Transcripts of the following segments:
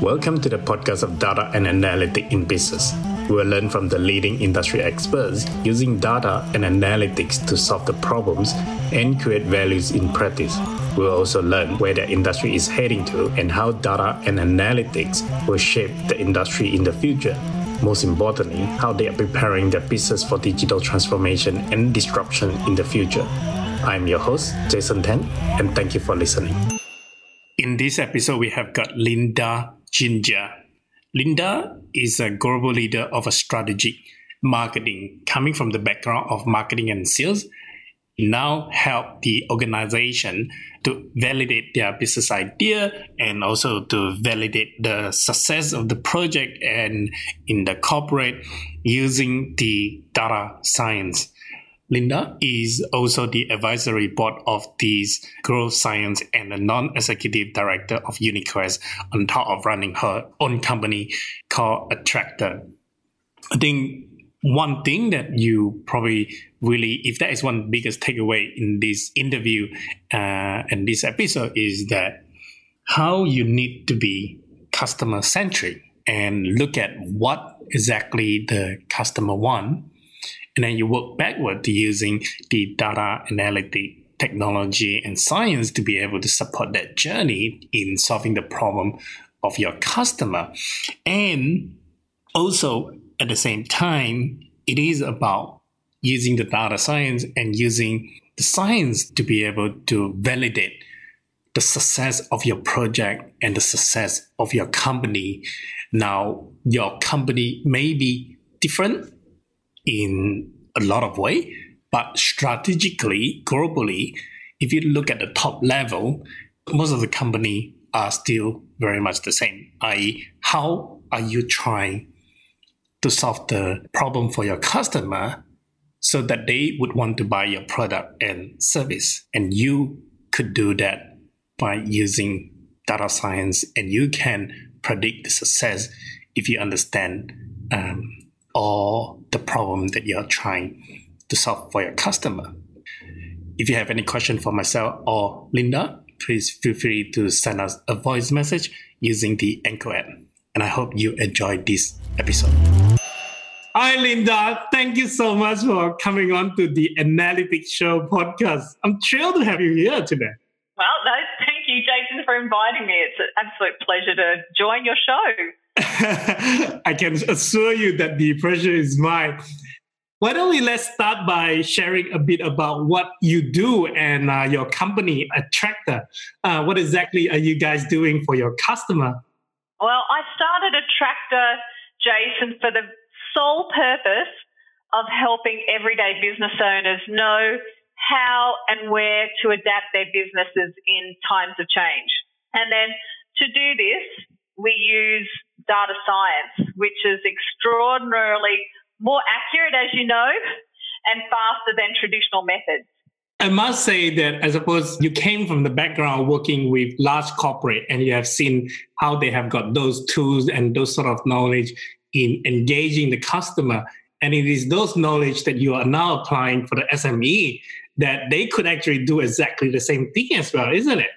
Welcome to the podcast of Data and Analytics in Business. We will learn from the leading industry experts using data and analytics to solve the problems and create values in practice. We will also learn where the industry is heading to and how data and analytics will shape the industry in the future. Most importantly, how they are preparing their business for digital transformation and disruption in the future. I'm your host, Jason Tan, and thank you for listening. In this episode, we have got Linda Ginger. Linda is a global leader of a strategy marketing, coming from the background of marketing and sales. Now help the organization to validate their business idea and also to validate the success of the project and in the corporate using the data science. Linda is also the advisory board of these growth science and the non-executive director of UniQuest on top of running her own company called Attractor. I think one thing that you probably really, if that is one biggest takeaway in this interview uh, and this episode, is that how you need to be customer centric and look at what exactly the customer want and then you work backward to using the data analytic technology and science to be able to support that journey in solving the problem of your customer. And also at the same time, it is about using the data science and using the science to be able to validate the success of your project and the success of your company. Now, your company may be different in a lot of way, but strategically, globally, if you look at the top level, most of the company are still very much the same. I.e., how are you trying to solve the problem for your customer so that they would want to buy your product and service? And you could do that by using data science, and you can predict the success if you understand um, or the problem that you're trying to solve for your customer. If you have any question for myself or Linda, please feel free to send us a voice message using the Anchor app. And I hope you enjoyed this episode. Hi, Linda. Thank you so much for coming on to the Analytics Show podcast. I'm thrilled to have you here today. Well, no, thank you, Jason, for inviting me. It's an absolute pleasure to join your show. I can assure you that the pressure is mine. Why don't we let's start by sharing a bit about what you do and uh, your company, Attractor. Uh, what exactly are you guys doing for your customer? Well, I started Attractor, Jason, for the sole purpose of helping everyday business owners know how and where to adapt their businesses in times of change. And then to do this, we use data science, which is extraordinarily more accurate, as you know, and faster than traditional methods. I must say that I suppose you came from the background working with large corporate and you have seen how they have got those tools and those sort of knowledge in engaging the customer. And it is those knowledge that you are now applying for the SME that they could actually do exactly the same thing as well, isn't it?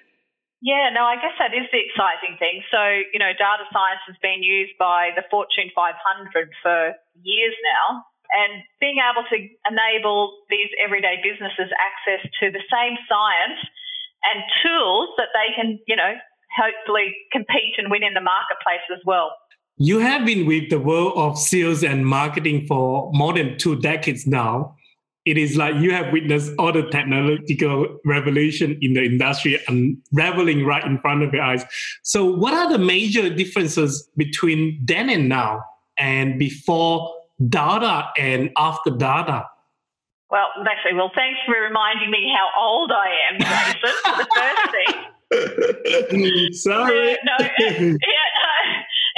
Yeah, no, I guess that is the exciting thing. So, you know, data science has been used by the Fortune 500 for years now. And being able to enable these everyday businesses access to the same science and tools that they can, you know, hopefully compete and win in the marketplace as well. You have been with the world of sales and marketing for more than two decades now it is like you have witnessed all the technological revolution in the industry unraveling right in front of your eyes. So, what are the major differences between then and now, and before data and after data? Well, actually, well, thanks for reminding me how old I am, Jason. for the first thing. Sorry. no, yeah, uh,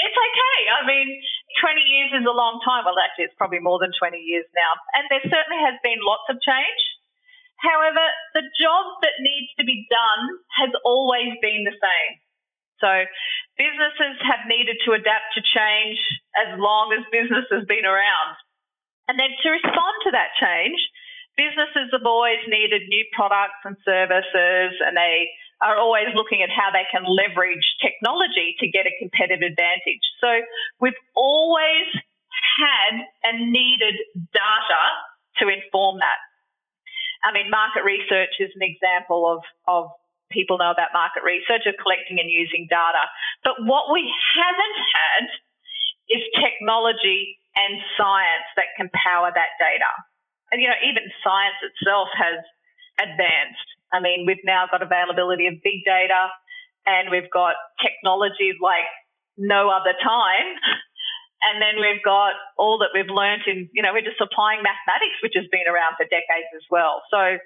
it's okay. I mean, 20 years is a long time. Well, actually, it's probably more than 20 years now. And there certainly has been lots of change. However, the job that needs to be done has always been the same. So businesses have needed to adapt to change as long as business has been around. And then to respond to that change, businesses have always needed new products and services and they are always looking at how they can leverage technology to get a competitive advantage. So we've always had and needed data to inform that. I mean, market research is an example of, of people know about market research, of collecting and using data. But what we haven't had is technology and science that can power that data. And, you know, even science itself has advanced. I mean, we've now got availability of big data and we've got technologies like no other time. And then we've got all that we've learned in, you know, we're just applying mathematics, which has been around for decades as well. So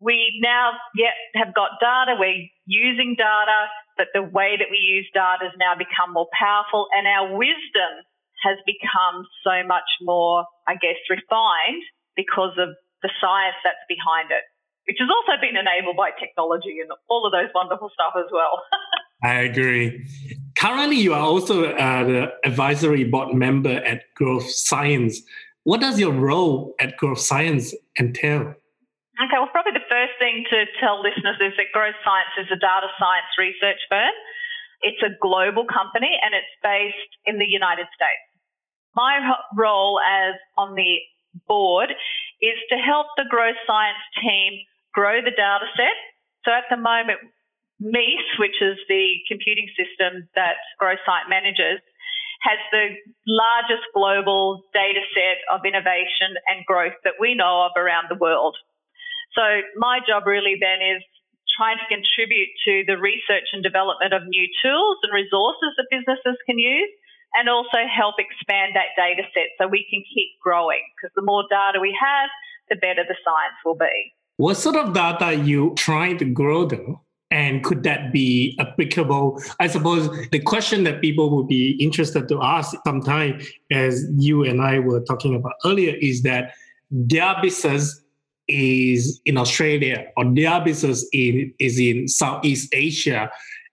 we now yet have got data, we're using data, but the way that we use data has now become more powerful and our wisdom has become so much more, I guess, refined because of the science that's behind it which has also been enabled by technology and all of those wonderful stuff as well. I agree. Currently, you are also uh, the advisory board member at Growth Science. What does your role at Growth Science entail? Okay, well, probably the first thing to tell listeners is that Growth Science is a data science research firm. It's a global company and it's based in the United States. My role as on the board is to help the Growth Science team grow the data set. So at the moment, MESE, which is the computing system that Growth Science manages, has the largest global data set of innovation and growth that we know of around the world. So my job really then is trying to contribute to the research and development of new tools and resources that businesses can use and also help expand that data set so we can keep growing because the more data we have, the better the science will be. What sort of data are you trying to grow though? And could that be applicable? I suppose the question that people would be interested to ask sometime, as you and I were talking about earlier, is that their business is in Australia or their business in, is in Southeast Asia.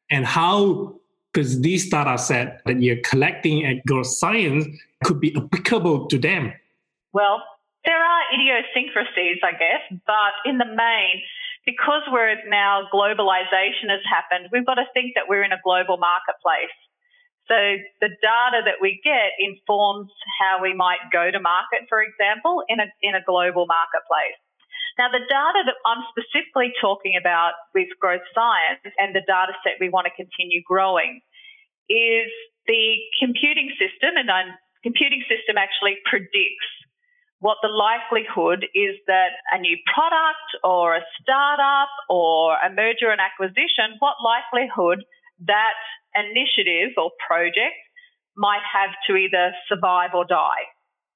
And how, because this data set that you're collecting at Growth Science could be applicable to them? Well, there are idiosyncrasies, I guess, but in the main, because we're now globalization has happened, we've got to think that we're in a global marketplace. So the data that we get informs how we might go to market, for example, in a, in a global marketplace. Now, the data that I'm specifically talking about with growth science and the data set we want to continue growing is the computing system, and the computing system actually predicts what the likelihood is that a new product or a startup or a merger and acquisition, what likelihood that initiative or project might have to either survive or die.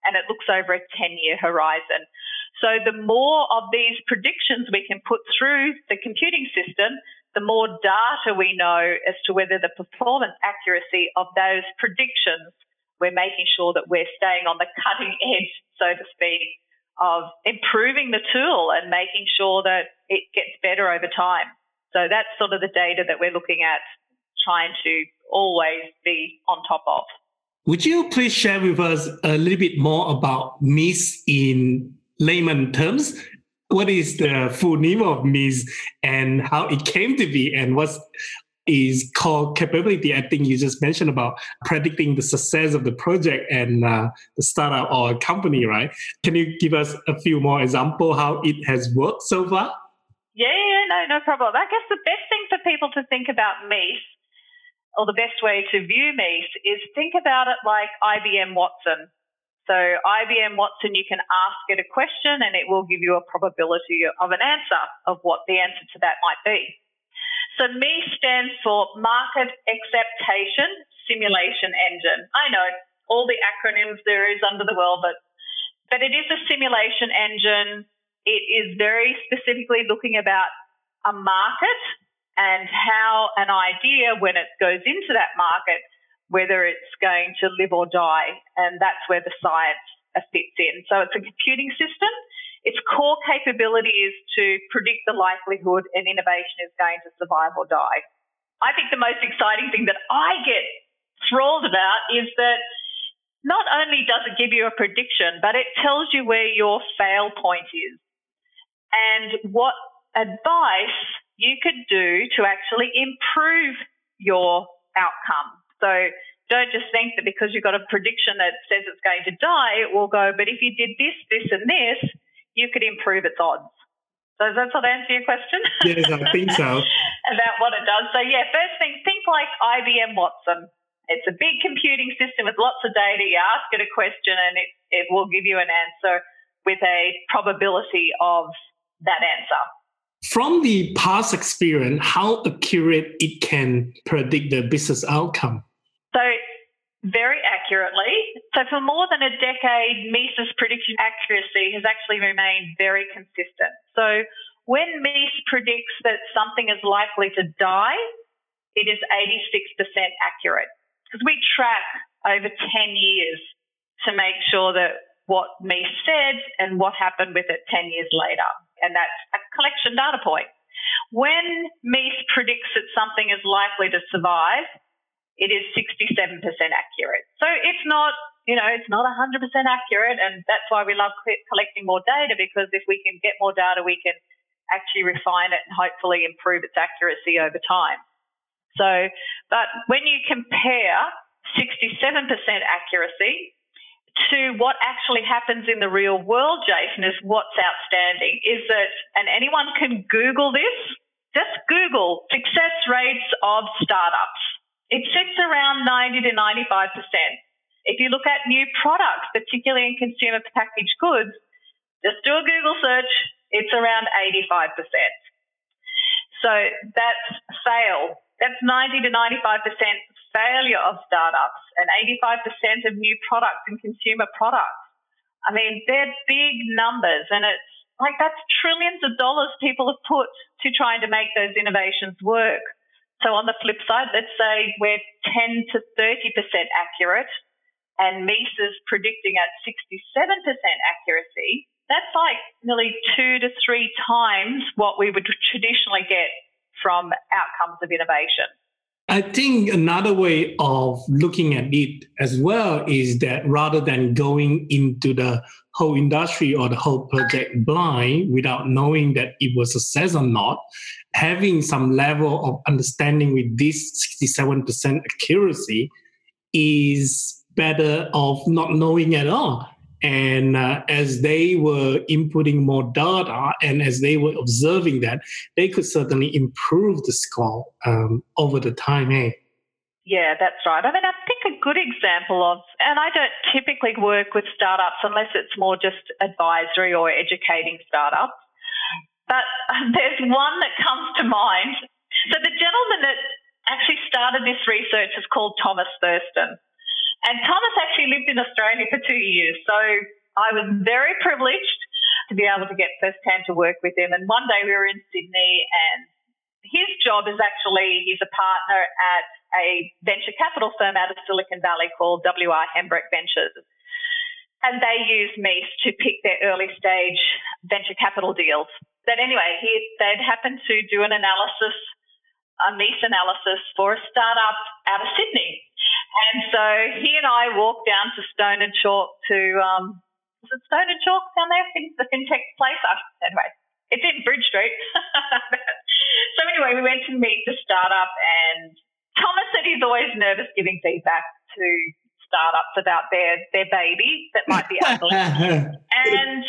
And it looks over a 10 year horizon. So the more of these predictions we can put through the computing system, the more data we know as to whether the performance accuracy of those predictions we're making sure that we're staying on the cutting edge, so to speak, of improving the tool and making sure that it gets better over time. So that's sort of the data that we're looking at, trying to always be on top of. Would you please share with us a little bit more about MESE in layman terms? What is the full name of MESE and how it came to be and what's is called capability. I think you just mentioned about predicting the success of the project and uh, the startup or company, right? Can you give us a few more example how it has worked so far? Yeah, yeah, no, no problem. I guess the best thing for people to think about MESE, or the best way to view MESE, is think about it like IBM Watson. So IBM Watson, you can ask it a question and it will give you a probability of an answer of what the answer to that might be. So MESE stands for Market Acceptation Simulation Engine. I know all the acronyms there is under the world, but but it is a simulation engine. It is very specifically looking about a market and how an idea, when it goes into that market, whether it's going to live or die, and that's where the science fits in. So it's a computing system its core capability is to predict the likelihood an innovation is going to survive or die. I think the most exciting thing that I get thrilled about is that not only does it give you a prediction, but it tells you where your fail point is and what advice you could do to actually improve your outcome. So don't just think that because you've got a prediction that says it's going to die, it will go, but if you did this, this, and this, you could improve its odds. So does that sort of answer your question? Yes, I think so. About what it does. So yeah, first thing, think like IBM Watson. It's a big computing system with lots of data. You ask it a question and it, it will give you an answer with a probability of that answer. From the past experience, how accurate it can predict the business outcome? So very accurately. So for more than a decade, MESE's prediction accuracy has actually remained very consistent. So when MESE predicts that something is likely to die, it is 86% accurate. Because we track over 10 years to make sure that what MESE said and what happened with it 10 years later. And that's a collection data point. When MESE predicts that something is likely to survive, it is 67% accurate. So it's not, you know, it's not 100% accurate. And that's why we love collecting more data because if we can get more data, we can actually refine it and hopefully improve its accuracy over time. So, but when you compare 67% accuracy to what actually happens in the real world, Jason, is what's outstanding is that, and anyone can Google this, just Google success rates of startups. It sits around 90 to 95%. If you look at new products, particularly in consumer packaged goods, just do a Google search, it's around 85%. So that's fail. That's 90 to 95% failure of startups and 85% of new products and consumer products. I mean, they're big numbers and it's like that's trillions of dollars people have put to trying to make those innovations work. So on the flip side, let's say we're 10 to 30% accurate and MESE's predicting at 67% accuracy. That's like nearly two to three times what we would traditionally get from outcomes of innovation. I think another way of looking at it as well is that rather than going into the whole industry or the whole project blind without knowing that it was a success or not, having some level of understanding with this 67% accuracy is better of not knowing at all and uh, as they were inputting more data and as they were observing that, they could certainly improve the score um, over the time. Eh? Yeah, that's right. I mean, I think a good example of, and I don't typically work with startups unless it's more just advisory or educating startups, but there's one that comes to mind. So the gentleman that actually started this research is called Thomas Thurston. And Thomas actually lived in Australia for two years. So I was very privileged to be able to get firsthand to work with him. And one day we were in Sydney and his job is actually, he's a partner at a venture capital firm out of Silicon Valley called WR Hambrecht Ventures. And they use MESE to pick their early stage venture capital deals. But anyway, he, they'd happened to do an analysis, a MESE analysis for a startup out of Sydney. And so he and I walked down to Stone and Chalk to, um, is it Stone and Chalk down there? The fintech place? Oh, anyway, it's in Bridge Street. so anyway, we went to meet the startup and Thomas said he's always nervous giving feedback to startups about their, their baby that might be ugly. and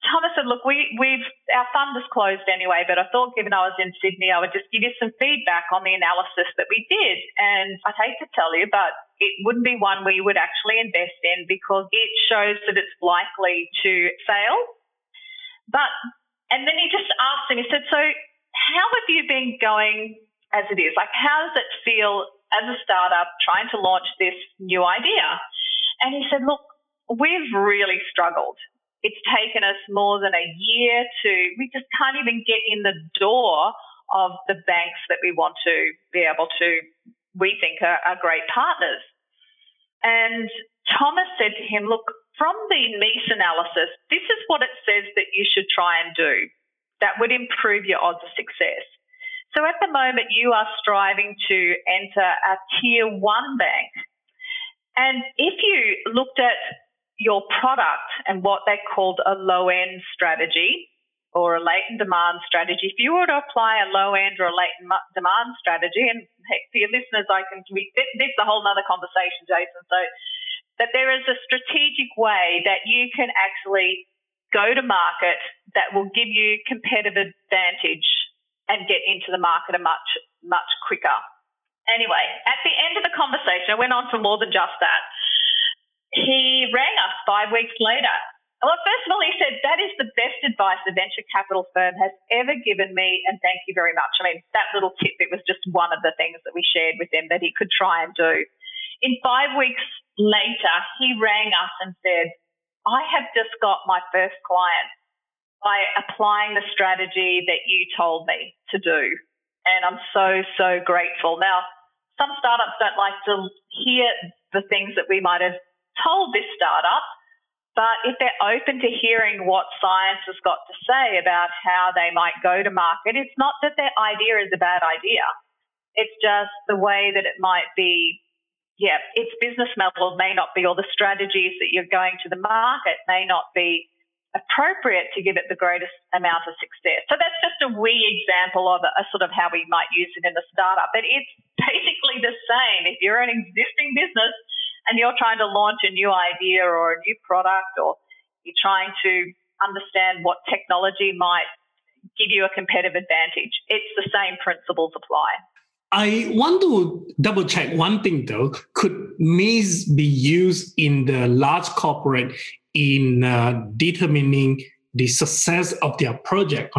Thomas said, look, we, we've, our fund is closed anyway, but I thought given I was in Sydney, I would just give you some feedback on the analysis that we did. And I'd hate to tell you, but it wouldn't be one we would actually invest in because it shows that it's likely to fail. But, and then he just asked him, he said, so how have you been going as it is? Like, how does it feel as a startup trying to launch this new idea? And he said, look, we've really struggled it's taken us more than a year to, we just can't even get in the door of the banks that we want to be able to, we think are, are great partners. And Thomas said to him, look, from the MESE analysis, this is what it says that you should try and do. That would improve your odds of success. So at the moment, you are striving to enter a tier one bank. And if you looked at your product and what they called a low end strategy, or a latent demand strategy, if you were to apply a low end or a latent demand strategy, and for your listeners, I can, we, this is a whole other conversation, Jason. So, that there is a strategic way that you can actually go to market that will give you competitive advantage and get into the market a much, much quicker. Anyway, at the end of the conversation, I went on for more than just that. He rang us five weeks later well, first of all, he said, that is the best advice a venture capital firm has ever given me, and thank you very much. I mean, that little tip, it was just one of the things that we shared with him that he could try and do. In five weeks later, he rang us and said, I have just got my first client by applying the strategy that you told me to do. And I'm so, so grateful. Now, some startups don't like to hear the things that we might have told this startup but if they're open to hearing what science has got to say about how they might go to market, it's not that their idea is a bad idea. It's just the way that it might be, yeah, its business model may not be, or the strategies that you're going to the market may not be appropriate to give it the greatest amount of success. So that's just a wee example of a, a sort of how we might use it in a startup. But it's basically the same. If you're an existing business and you're trying to launch a new idea or a new product or you're trying to understand what technology might give you a competitive advantage, it's the same principles apply. I want to double check one thing though. Could MESE be used in the large corporate in uh, determining the success of their project?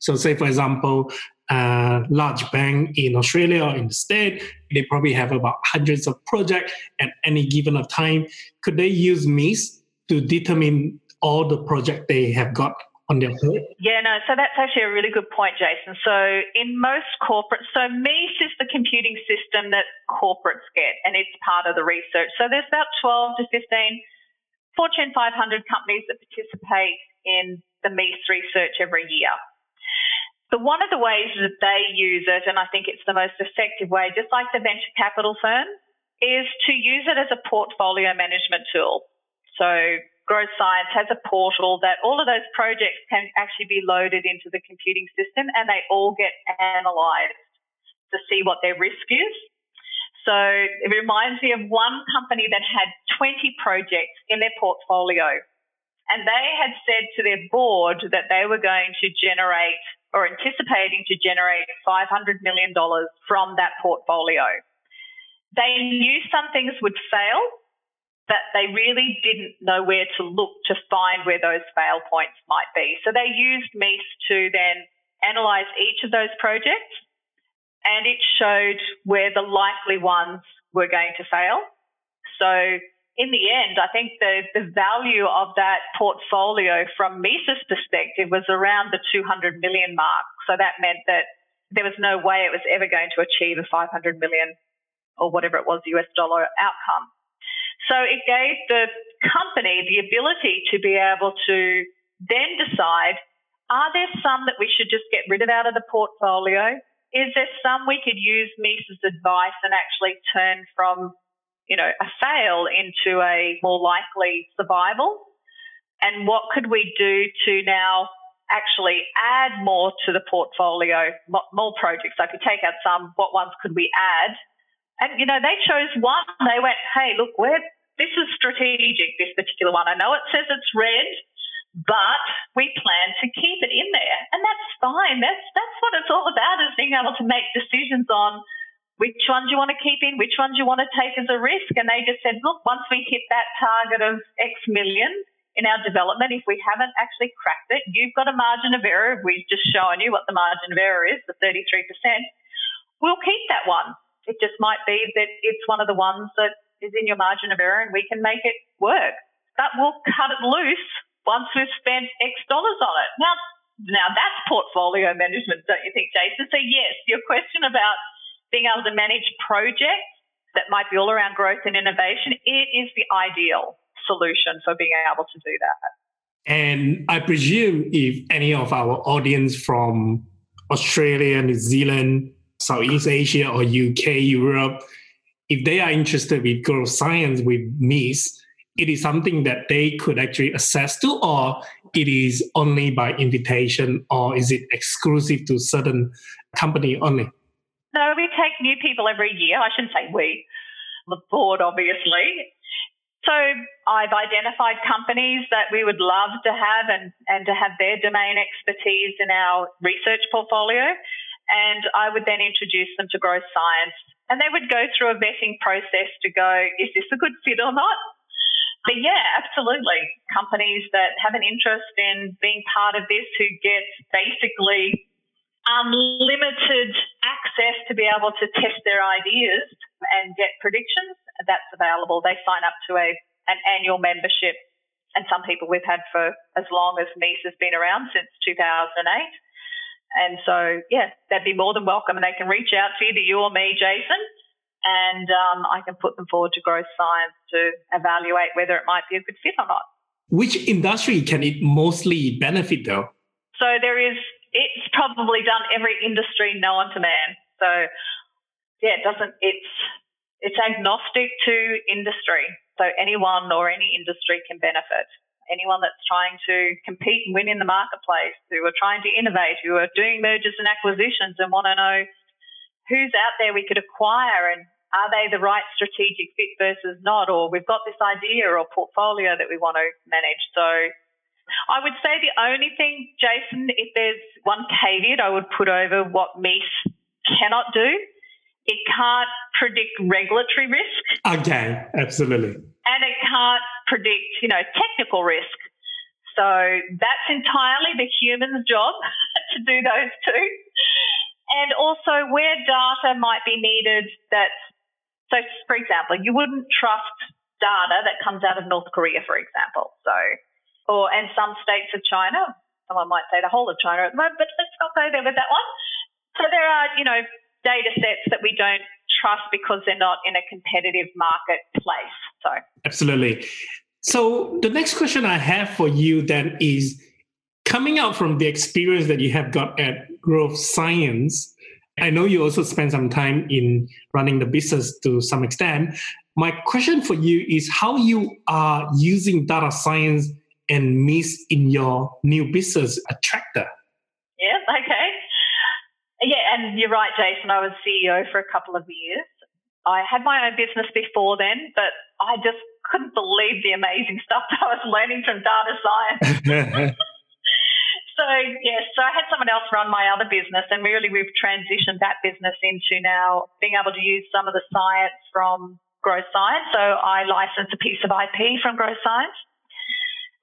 So, say for example, a large bank in Australia or in the state. They probably have about hundreds of projects at any given of time. Could they use MESE to determine all the project they have got on their plate? Yeah, no, so that's actually a really good point, Jason. So in most corporates, so MESE is the computing system that corporates get, and it's part of the research. So there's about 12 to 15 Fortune 500 companies that participate in the MESE research every year. So one of the ways that they use it, and I think it's the most effective way, just like the venture capital firm, is to use it as a portfolio management tool. So Growth Science has a portal that all of those projects can actually be loaded into the computing system and they all get analyzed to see what their risk is. So it reminds me of one company that had 20 projects in their portfolio and they had said to their board that they were going to generate or anticipating to generate $500 million from that portfolio. They knew some things would fail, but they really didn't know where to look to find where those fail points might be. So they used MESE to then analyze each of those projects and it showed where the likely ones were going to fail. So in the end, I think the, the value of that portfolio from MESE's perspective was around the 200 million mark. So that meant that there was no way it was ever going to achieve a 500 million or whatever it was US dollar outcome. So it gave the company the ability to be able to then decide are there some that we should just get rid of out of the portfolio? Is there some we could use MESE's advice and actually turn from you know, a fail into a more likely survival? And what could we do to now actually add more to the portfolio, more projects? If you take out some, what ones could we add? And, you know, they chose one. They went, hey, look, we're, this is strategic, this particular one. I know it says it's red, but we plan to keep it in there. And that's fine. That's, that's what it's all about is being able to make decisions on which ones do you want to keep in, which ones you want to take as a risk. And they just said, look, once we hit that target of X million in our development, if we haven't actually cracked it, you've got a margin of error. We've just shown you what the margin of error is, the 33%. We'll keep that one. It just might be that it's one of the ones that is in your margin of error and we can make it work. But we'll cut it loose once we've spent X dollars on it. Now, now that's portfolio management, don't you think, Jason? So yes, your question about being able to manage projects that might be all around growth and innovation, it is the ideal solution for being able to do that. And I presume if any of our audience from Australia, New Zealand, Southeast Asia, or UK, Europe, if they are interested with growth science with MESE, it is something that they could actually access to, or it is only by invitation, or is it exclusive to certain company only? No, we take new people every year. I shouldn't say we, the board, obviously. So I've identified companies that we would love to have and, and to have their domain expertise in our research portfolio. And I would then introduce them to growth science. And they would go through a vetting process to go, is this a good fit or not? But yeah, absolutely. Companies that have an interest in being part of this who get basically unlimited access to be able to test their ideas and get predictions, that's available. They sign up to a an annual membership, and some people we've had for as long as MESE has been around since 2008. And so, yeah, they'd be more than welcome, and they can reach out to either you or me, Jason, and um, I can put them forward to Growth Science to evaluate whether it might be a good fit or not. Which industry can it mostly benefit, though? So there is. It's probably done every industry known to man. So yeah, it doesn't. It's it's agnostic to industry. So anyone or any industry can benefit. Anyone that's trying to compete and win in the marketplace, who are trying to innovate, who are doing mergers and acquisitions and want to know who's out there we could acquire and are they the right strategic fit versus not? Or we've got this idea or portfolio that we want to manage. So I would say the only thing, Jason, if there's one caveat I would put over what MESE cannot do it can't predict regulatory risk. Okay, absolutely. And it can't predict, you know, technical risk. So that's entirely the human's job to do those two. And also where data might be needed that, so for example, you wouldn't trust data that comes out of North Korea, for example. So, or, and some states of China, someone might say the whole of China at the moment, but let's not go there with that one. So there are, you know, data sets that we don't trust because they're not in a competitive marketplace. So absolutely. So the next question I have for you then is coming out from the experience that you have got at Growth Science. I know you also spent some time in running the business to some extent. My question for you is how you are using data science and MESE in your new business, Attractor. Yeah, okay. Yeah, and you're right, Jason. I was CEO for a couple of years. I had my own business before then, but I just couldn't believe the amazing stuff that I was learning from data science. so, yes, so I had someone else run my other business, and really we've transitioned that business into now being able to use some of the science from Growth Science. So I licensed a piece of IP from Growth Science.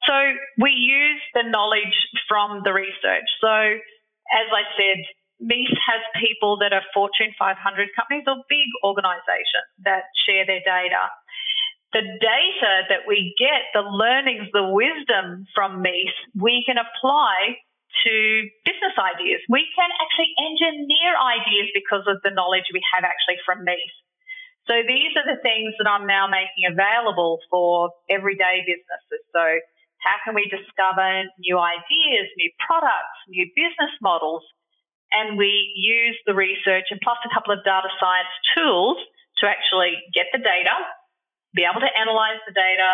So we use the knowledge from the research. So, as I said, MESE has people that are Fortune 500 companies or big organizations that share their data. The data that we get, the learnings, the wisdom from MESE, we can apply to business ideas. We can actually engineer ideas because of the knowledge we have actually from MESE. So these are the things that I'm now making available for everyday businesses. So how can we discover new ideas, new products, new business models and we use the research and plus a couple of data science tools to actually get the data, be able to analyze the data,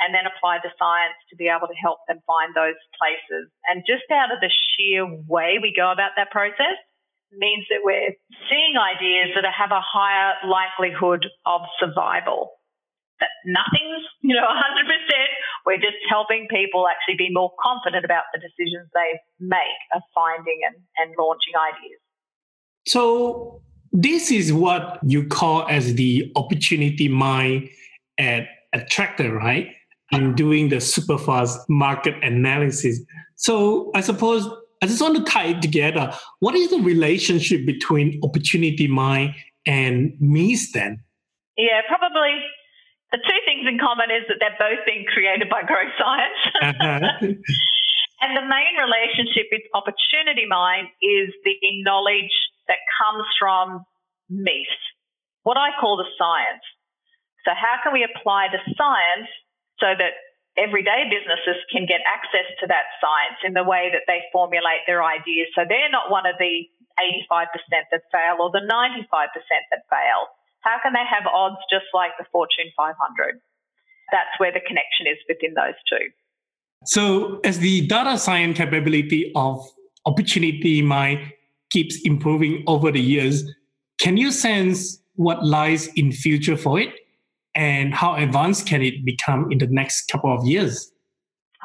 and then apply the science to be able to help them find those places. And just out of the sheer way we go about that process means that we're seeing ideas that have a higher likelihood of survival that nothing's, you know, 100%. We're just helping people actually be more confident about the decisions they make of finding and, and launching ideas. So, this is what you call as the opportunity mind at Attractor, right? In doing the super fast market analysis. So, I suppose I just want to tie it together. What is the relationship between opportunity mind and MESE then? Yeah, probably the two things in common is that they're both being created by growth science. Uh-huh. and the main relationship with Opportunity Mind is the knowledge that comes from MESE, what I call the science. So, how can we apply the science so that everyday businesses can get access to that science in the way that they formulate their ideas? So, they're not one of the 85% that fail or the 95% that fail how can they have odds just like the Fortune 500? that's where the connection is within those two. So, as the data science capability of Opportunity Mind keeps improving over the years, can you sense what lies in future for it, and how advanced can it become in the next couple of years?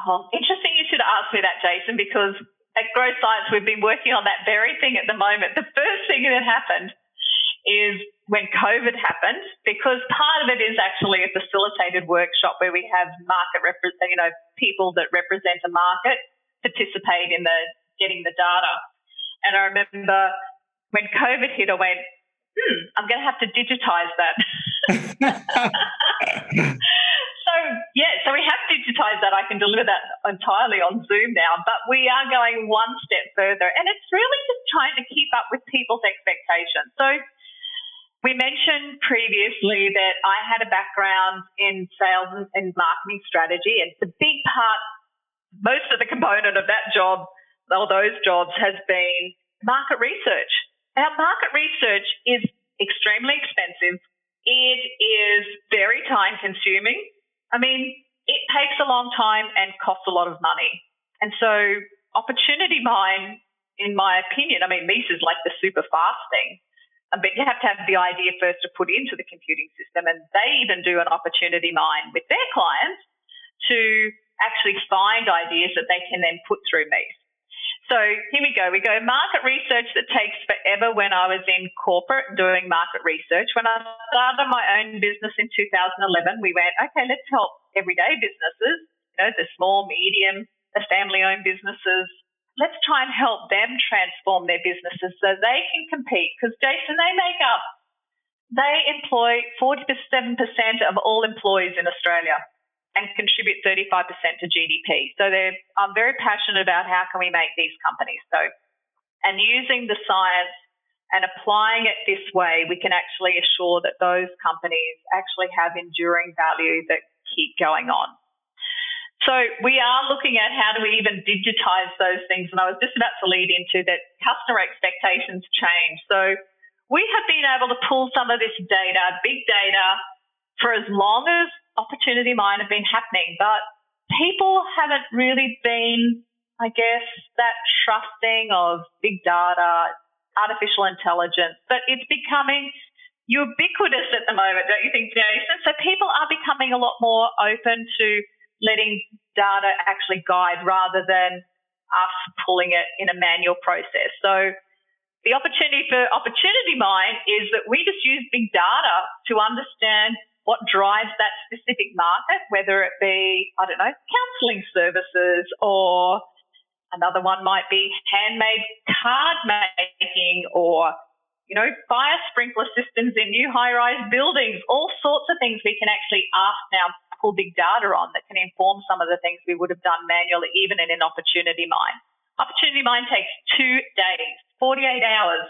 Oh, interesting you should ask me that, Jason, because at Growth Science we've been working on that very thing at the moment. The first thing that happened is when COVID happened, because part of it is actually a facilitated workshop where we have market represent, you know, people that represent a market participate in the getting the data. And I remember when COVID hit, I went, hmm, I'm going to have to digitize that. so yeah, so we have digitized that. I can deliver that entirely on Zoom now, but we are going one step further, and it's really just trying to keep up with people's expectations. So we mentioned previously that I had a background in sales and marketing strategy, and the big part, most of the component of that job, or those jobs, has been market research. Now, market research is extremely expensive. It is very time consuming. I mean, it takes a long time and costs a lot of money. And so, Opportunity mine, in my opinion, I mean, this is like the super fast thing. But you have to have the idea first to put into the computing system. And they even do an opportunity mine with their clients to actually find ideas that they can then put through me. So here we go. We go market research that takes forever when I was in corporate doing market research. When I started my own business in 2011, we went, okay, let's help everyday businesses, you know, the small, medium, the family owned businesses, let's try and help them transform their businesses so they can compete. Because, Jason, they make up, they employ 47% of all employees in Australia and contribute 35% to GDP. So they're, I'm very passionate about how can we make these companies. So, and using the science and applying it this way, we can actually assure that those companies actually have enduring value that keep going on. So we are looking at how do we even digitize those things. And I was just about to lead into that customer expectations change. So we have been able to pull some of this data, big data, for as long as Opportunity Mind have been happening. But people haven't really been, I guess, that trusting of big data, artificial intelligence. But it's becoming ubiquitous at the moment, don't you think, Jason? So people are becoming a lot more open to letting data actually guide rather than us pulling it in a manual process. So the opportunity for Opportunity Mind is that we just use big data to understand what drives that specific market, whether it be, I don't know, counselling services or another one might be handmade card making or, you know, fire sprinkler systems in new high rise buildings, all sorts of things we can actually ask now pull big data on that can inform some of the things we would have done manually, even in an opportunity mine. Opportunity mine takes two days, 48 hours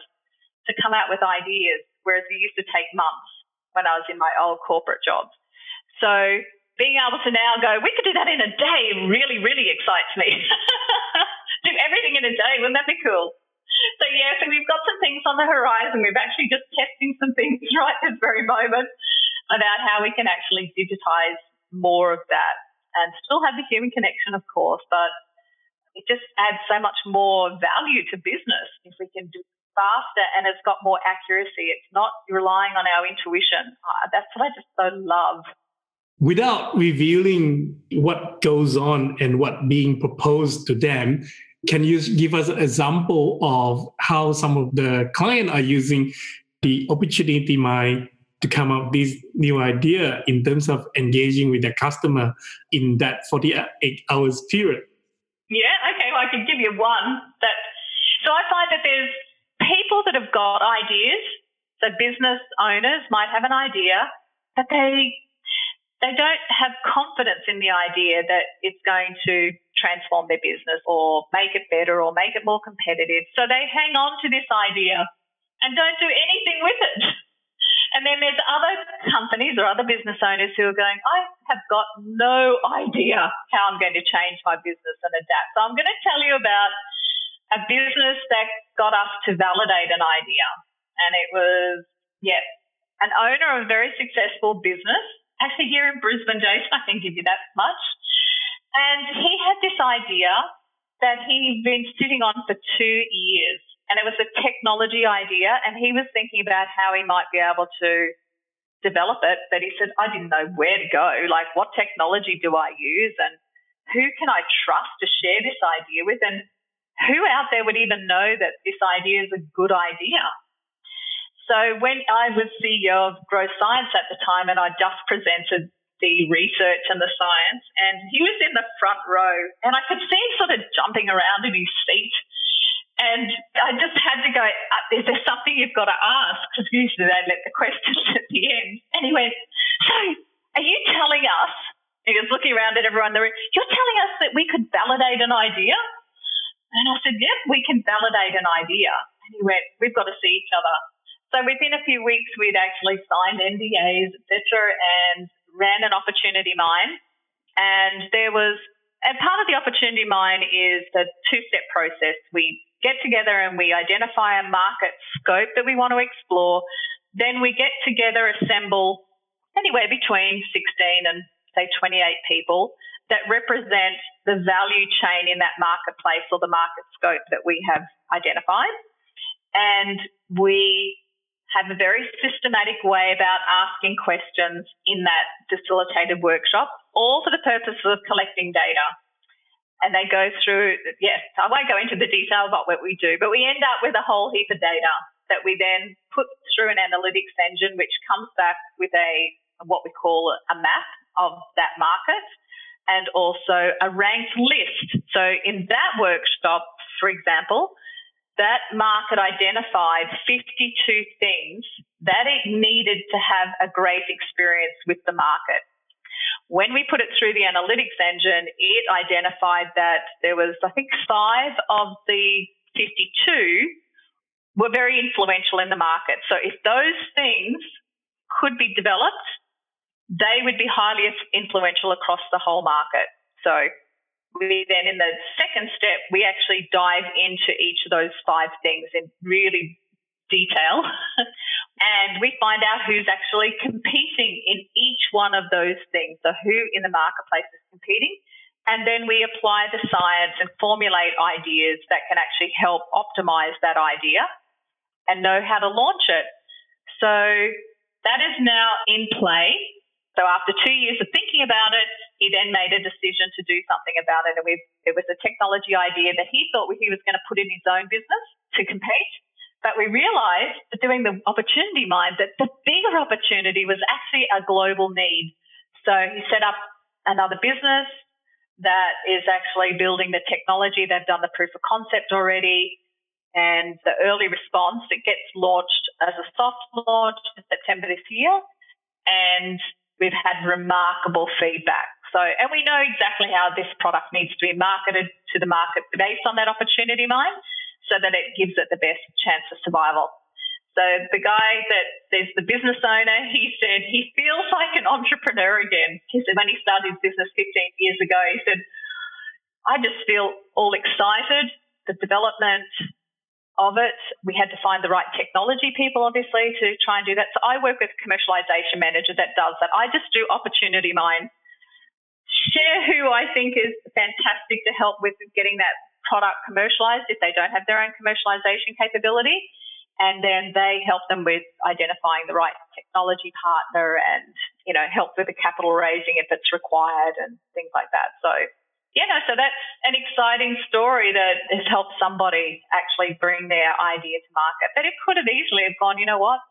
to come out with ideas, whereas it used to take months when I was in my old corporate jobs. So being able to now go, we could do that in a day really, really excites me. do everything in a day, wouldn't that be cool? So yeah, so we've got some things on the horizon. We're actually just testing some things right this very moment about how we can actually digitize more of that and still have the human connection, of course, but it just adds so much more value to business if we can do it faster and it's got more accuracy. It's not relying on our intuition. Uh, that's what I just so love. Without revealing what goes on and what being proposed to them, can you give us an example of how some of the clients are using the opportunity mind to come up with this new idea in terms of engaging with the customer in that 48 hours period? Yeah, okay, well, I can give you one that. So I find that there's people that have got ideas. So business owners might have an idea, but they they don't have confidence in the idea that it's going to transform their business or make it better or make it more competitive. So they hang on to this idea and don't do anything with it. And then there's other companies or other business owners who are going, I have got no idea how I'm going to change my business and adapt. So I'm going to tell you about a business that got us to validate an idea. And it was, yeah, an owner of a very successful business actually here in Brisbane, Jason, I can give you that much. And he had this idea that he'd been sitting on for two years. And it was a technology idea. And he was thinking about how he might be able to develop it. But he said, I didn't know where to go. Like, what technology do I use? And who can I trust to share this idea with? And who out there would even know that this idea is a good idea? So when I was CEO of Growth Science at the time, and I just presented the research and the science, and he was in the front row, and I could see him sort of jumping around in his seat. And I just had to go, uh, is there something you've got to ask? Because usually they let the questions at the end. And he went, so are you telling us, he was looking around at everyone in the room, you're telling us that we could validate an idea? And I said, yep, we can validate an idea. And he went, we've got to see each other. So within a few weeks, we'd actually signed NDAs, etc., and ran an opportunity mine. And there was, and part of the opportunity mine is the two-step process. We get together and we identify a market scope that we want to explore. Then we get together, assemble anywhere between 16 and say 28 people that represent the value chain in that marketplace or the market scope that we have identified. And we have a very systematic way about asking questions in that facilitated workshop, all for the purpose of collecting data. And they go through, yes, I won't go into the detail about what we do, but we end up with a whole heap of data that we then put through an analytics engine, which comes back with a what we call a map of that market and also a ranked list. So in that workshop, for example, that market identified 52 things that it needed to have a great experience with the market. When we put it through the analytics engine, it identified that there was, I think, five of the 52 were very influential in the market. So if those things could be developed, they would be highly influential across the whole market. So we then, in the second step, we actually dive into each of those five things and really detail. and we find out who's actually competing in each one of those things. So, who in the marketplace is competing. And then we apply the science and formulate ideas that can actually help optimize that idea and know how to launch it. So, that is now in play. So, after two years of thinking about it, he then made a decision to do something about it. And it was a technology idea that he thought he was going to put in his own business to compete. But we realized doing the opportunity mine that the bigger opportunity was actually a global need. So he set up another business that is actually building the technology. They've done the proof of concept already. And the early response, it gets launched as a soft launch in September this year. And we've had remarkable feedback. So, and we know exactly how this product needs to be marketed to the market based on that opportunity mine so that it gives it the best chance of survival. So the guy that there's the business owner, he said he feels like an entrepreneur again. He said when he started his business 15 years ago, he said, I just feel all excited. The development of it, we had to find the right technology people, obviously, to try and do that. So I work with a commercialization manager that does that. I just do opportunity mine share who I think is fantastic to help with getting that product commercialized if they don't have their own commercialization capability. And then they help them with identifying the right technology partner and, you know, help with the capital raising if it's required and things like that. So, yeah, no, so that's an exciting story that has helped somebody actually bring their idea to market. But it could have easily have gone, you know what,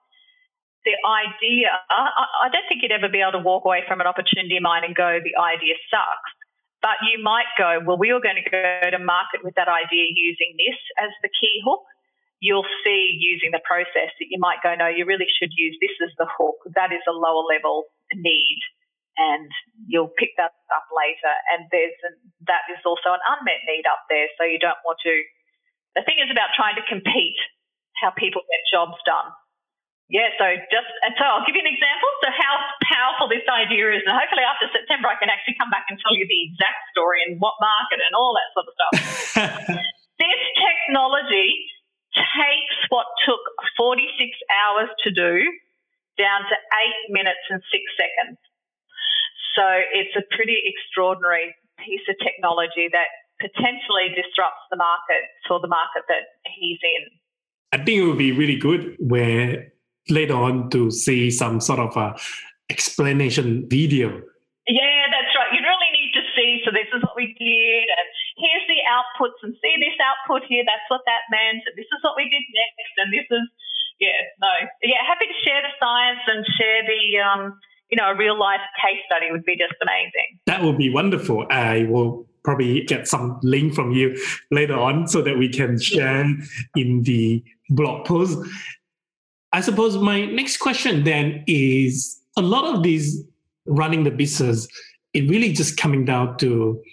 the idea, I, I don't think you'd ever be able to walk away from an opportunity mine and go, the idea sucks. But you might go, well, we are going to go to market with that idea using this as the key hook. You'll see using the process that you might go, no, you really should use this as the hook. That is a lower level need. And you'll pick that up later. And there's an, that is also an unmet need up there. So you don't want to. The thing is about trying to compete how people get jobs done yeah, so just and so I'll give you an example. So how powerful this idea is, and hopefully after September I can actually come back and tell you the exact story and what market and all that sort of stuff. this technology takes what took 46 hours to do down to eight minutes and six seconds. So it's a pretty extraordinary piece of technology that potentially disrupts the market for the market that he's in. I think it would be really good where later on to see some sort of a explanation video. Yeah, that's right. You really need to see. So this is what we did, and here's the outputs, and see this output here. That's what that meant. And this is what we did next, and this is yeah, no, yeah. Happy to share the science and share the um, you know, a real life case study would be just amazing. That would be wonderful. I will probably get some link from you later on so that we can share in the blog post. I suppose my next question then is a lot of these running the business, it really just coming down to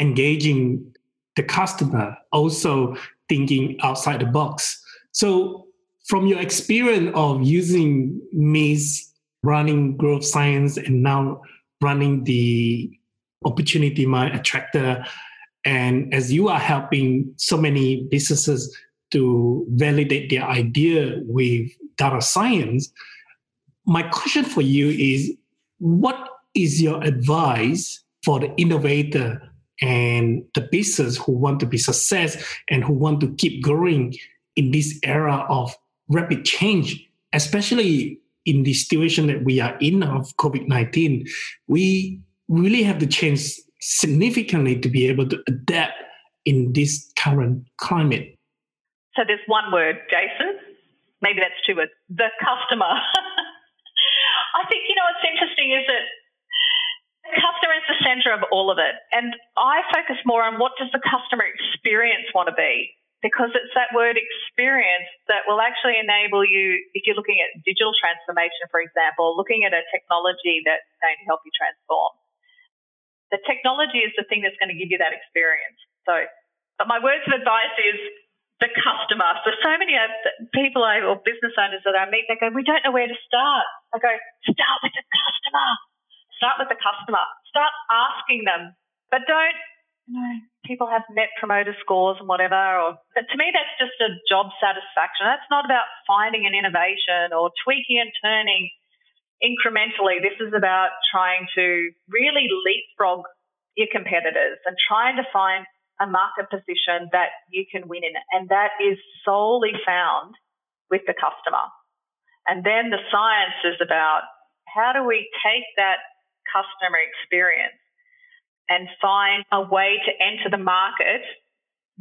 engaging the customer, also thinking outside the box. So, from your experience of using MESE running growth science and now running the opportunity mine attractor, and as you are helping so many businesses to validate their idea with data science, my question for you is what is your advice for the innovator and the business who want to be success and who want to keep growing in this era of rapid change especially in the situation that we are in of covid-19 we really have to change significantly to be able to adapt in this current climate. So there's one word jason maybe that's two words the customer I think, you know, what's interesting is that the customer is the center of all of it. And I focus more on what does the customer experience want to be? Because it's that word experience that will actually enable you, if you're looking at digital transformation, for example, looking at a technology that's going to help you transform. The technology is the thing that's going to give you that experience. So, but my words of advice is the customer. So, so many people I, or business owners that I meet, they go, we don't know where to start. I go, start with the customer. Start with the customer. Start asking them. But don't, you know, people have net promoter scores and whatever. Or to me, that's just a job satisfaction. That's not about finding an innovation or tweaking and turning incrementally. This is about trying to really leapfrog your competitors and trying to find a market position that you can win in. And that is solely found with the customer. And then the science is about how do we take that customer experience and find a way to enter the market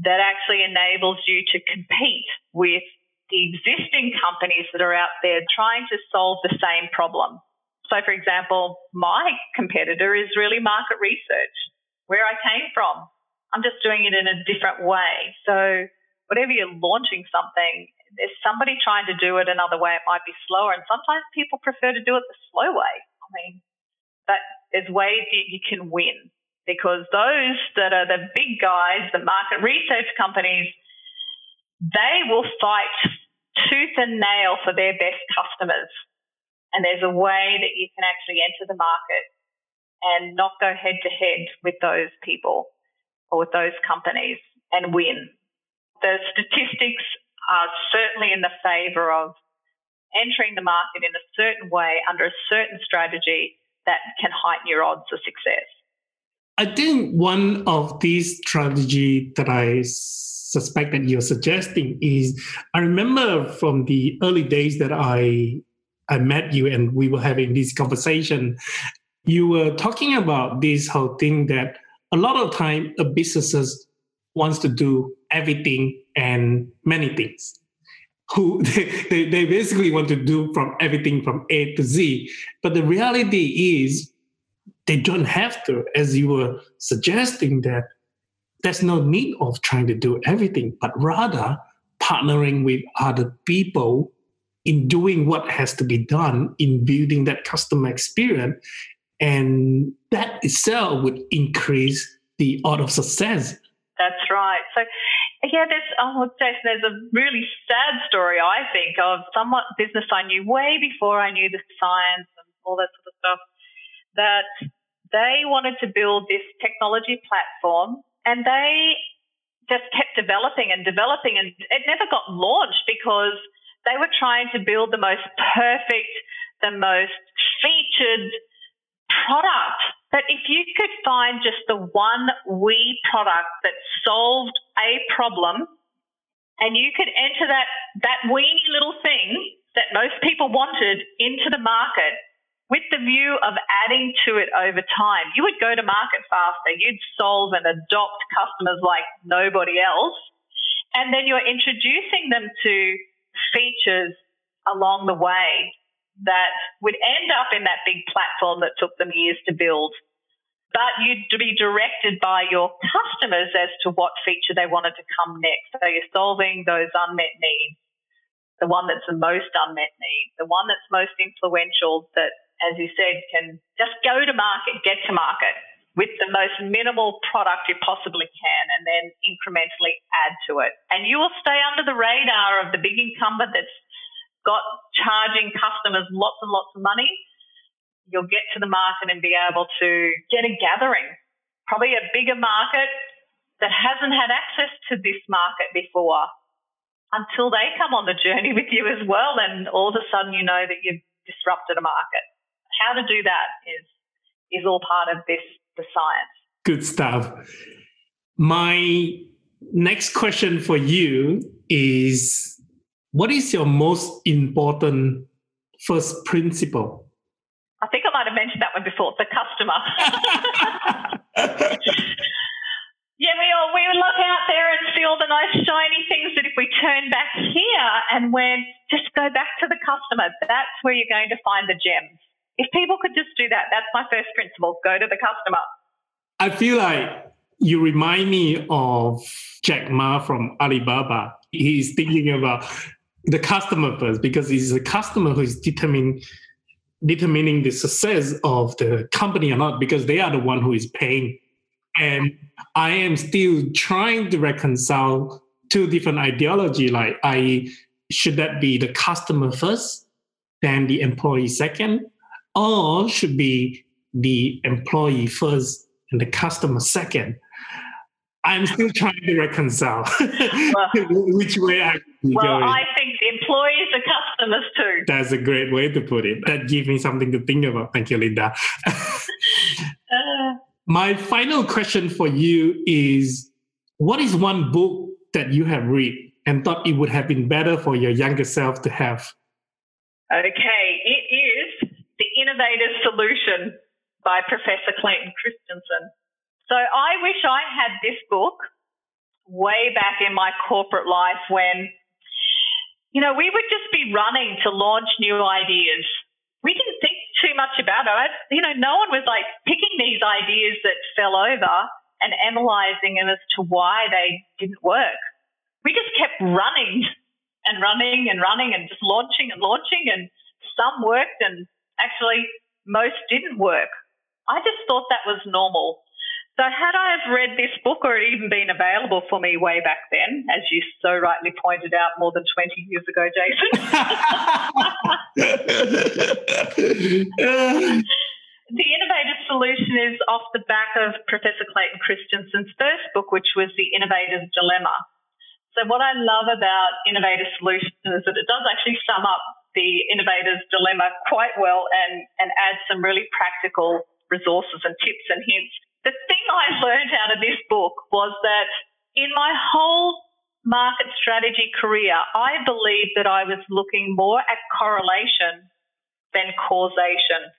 that actually enables you to compete with the existing companies that are out there trying to solve the same problem. So, for example, my competitor is really market research, where I came from. I'm just doing it in a different way. So whatever you're launching something, there's somebody trying to do it another way. It might be slower, and sometimes people prefer to do it the slow way. I mean, but there's ways that you can win because those that are the big guys, the market research companies, they will fight tooth and nail for their best customers. And there's a way that you can actually enter the market and not go head to head with those people or with those companies and win. The statistics are certainly in the favour of entering the market in a certain way under a certain strategy that can heighten your odds of success. I think one of these strategy that I suspect that you're suggesting is I remember from the early days that I I met you and we were having this conversation, you were talking about this whole thing that a lot of time a businesses wants to do everything and many things. Who they, they, basically want to do from everything from a to z. But the reality is they don't have to as you were suggesting that there's no need of trying to do everything but rather partnering with other people in doing what has to be done in building that customer experience and that itself would increase the odds of success. That's right. So, yeah, there's, oh, Jason, there's a really sad story, I think, of somewhat business I knew way before I knew the science and all that sort of stuff, that they wanted to build this technology platform and they just kept developing and developing and it never got launched because they were trying to build the most perfect, the most featured product But if you could find just the one wee product that solved a problem and you could enter that, that weeny little thing that most people wanted into the market with the view of adding to it over time. You would go to market faster, you'd solve and adopt customers like nobody else, and then you're introducing them to features along the way that would end up in that big platform that took them years to build. But you'd be directed by your customers as to what feature they wanted to come next. So you're solving those unmet needs, the one that's the most unmet need, the one that's most influential that, as you said, can just go to market, get to market with the most minimal product you possibly can and then incrementally add to it. And you will stay under the radar of the big incumbent that's got charging customers lots and lots of money, you'll get to the market and be able to get a gathering, probably a bigger market that hasn't had access to this market before until they come on the journey with you as well. And all of a sudden, you know that you've disrupted a market. How to do that is, is all part of this, the science. Good stuff. My next question for you is what is your most important first principle? I think I might have mentioned that one before the customer. yeah, we all we look out there and see all the nice shiny things that if we turn back here and when just go back to the customer, that's where you're going to find the gems. If people could just do that, that's my first principle. Go to the customer. I feel like you remind me of Jack Ma from Alibaba. He's thinking about the customer first because it's the customer who is determining determining the success of the company or not because they are the one who is paying and i am still trying to reconcile two different ideology like i should that be the customer first then the employee second or should be the employee first and the customer second I'm still trying to reconcile well, which way I well, going. I think the employees are customers too. That's a great way to put it. That gives me something to think about. Thank you, Linda. uh, My final question for you is what is one book that you have read and thought it would have been better for your younger self to have? Okay, it is The Innovator's Solution by Professor Clayton Christensen. So I wish I had this book way back in my corporate life when, you know, we would just be running to launch new ideas. We didn't think too much about it. You know, no one was like picking these ideas that fell over and analyzing them as to why they didn't work. We just kept running and running and running and just launching and launching, and some worked and actually most didn't work. I just thought that was normal. So, had I have read this book or it even been available for me way back then, as you so rightly pointed out more than 20 years ago, Jason, the innovative solution is off the back of Professor Clayton Christensen's first book, which was The Innovator's Dilemma. So, what I love about Innovative Solution is that it does actually sum up the innovator's dilemma quite well and, and add some really practical resources and tips and hints the thing I learned out of this book was that in my whole market strategy career, I believed that I was looking more at correlation than causation.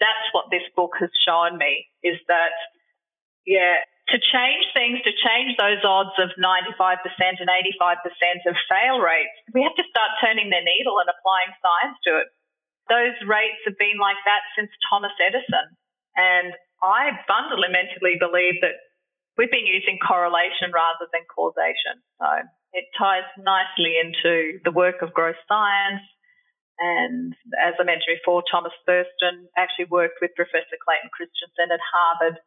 That's what this book has shown me is that, yeah, to change things, to change those odds of 95% and 85% of fail rates, we have to start turning their needle and applying science to it. Those rates have been like that since Thomas Edison. And I fundamentally believe that we've been using correlation rather than causation. So it ties nicely into the work of growth science. And as I mentioned before, Thomas Thurston actually worked with Professor Clayton Christensen at Harvard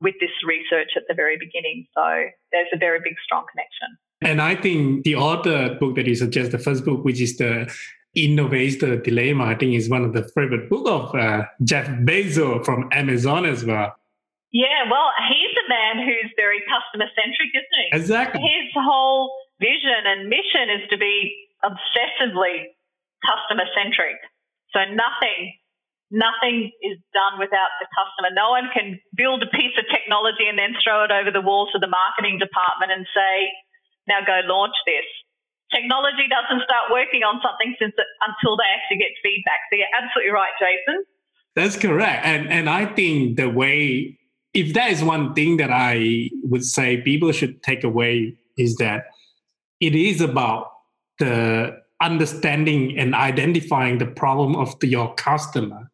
with this research at the very beginning. So there's a very big, strong connection. And I think the other book that you suggest, the first book, which is the Innovator Dilemma, I think is one of the favorite book of uh, Jeff Bezos from Amazon as well. Yeah, well, he's a man who's very customer centric, isn't he? Exactly. His whole vision and mission is to be obsessively customer centric. So nothing, Nothing is done without the customer. No one can build a piece of technology and then throw it over the walls of the marketing department and say, now go launch this. Technology doesn't start working on something since it, until they actually get feedback. So you're absolutely right, Jason. That's correct. And and I think the way if that is one thing that I would say people should take away is that it is about the understanding and identifying the problem of the, your customer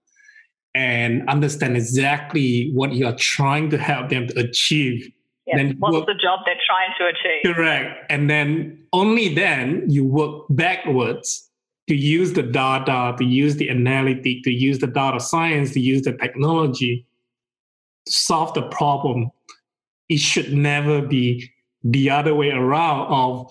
and understand exactly what you are trying to help them to achieve. Yes. Then What's work, the job they're trying to achieve? Correct. And then only then you work backwards to use the data, to use the analytic, to use the data science, to use the technology to solve the problem. It should never be the other way around of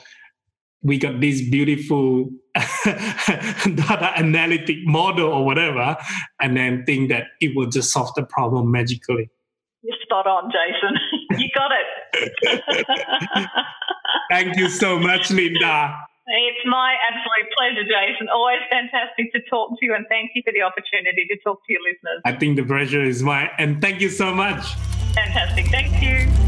we got this beautiful data analytic model or whatever, and then think that it will just solve the problem magically. You're spot on, Jason. you got it. Thank you so much, Linda. It's my absolute pleasure, Jason. Always fantastic to talk to you, and thank you for the opportunity to talk to your listeners. I think the pleasure is mine, and thank you so much. Fantastic. Thank you.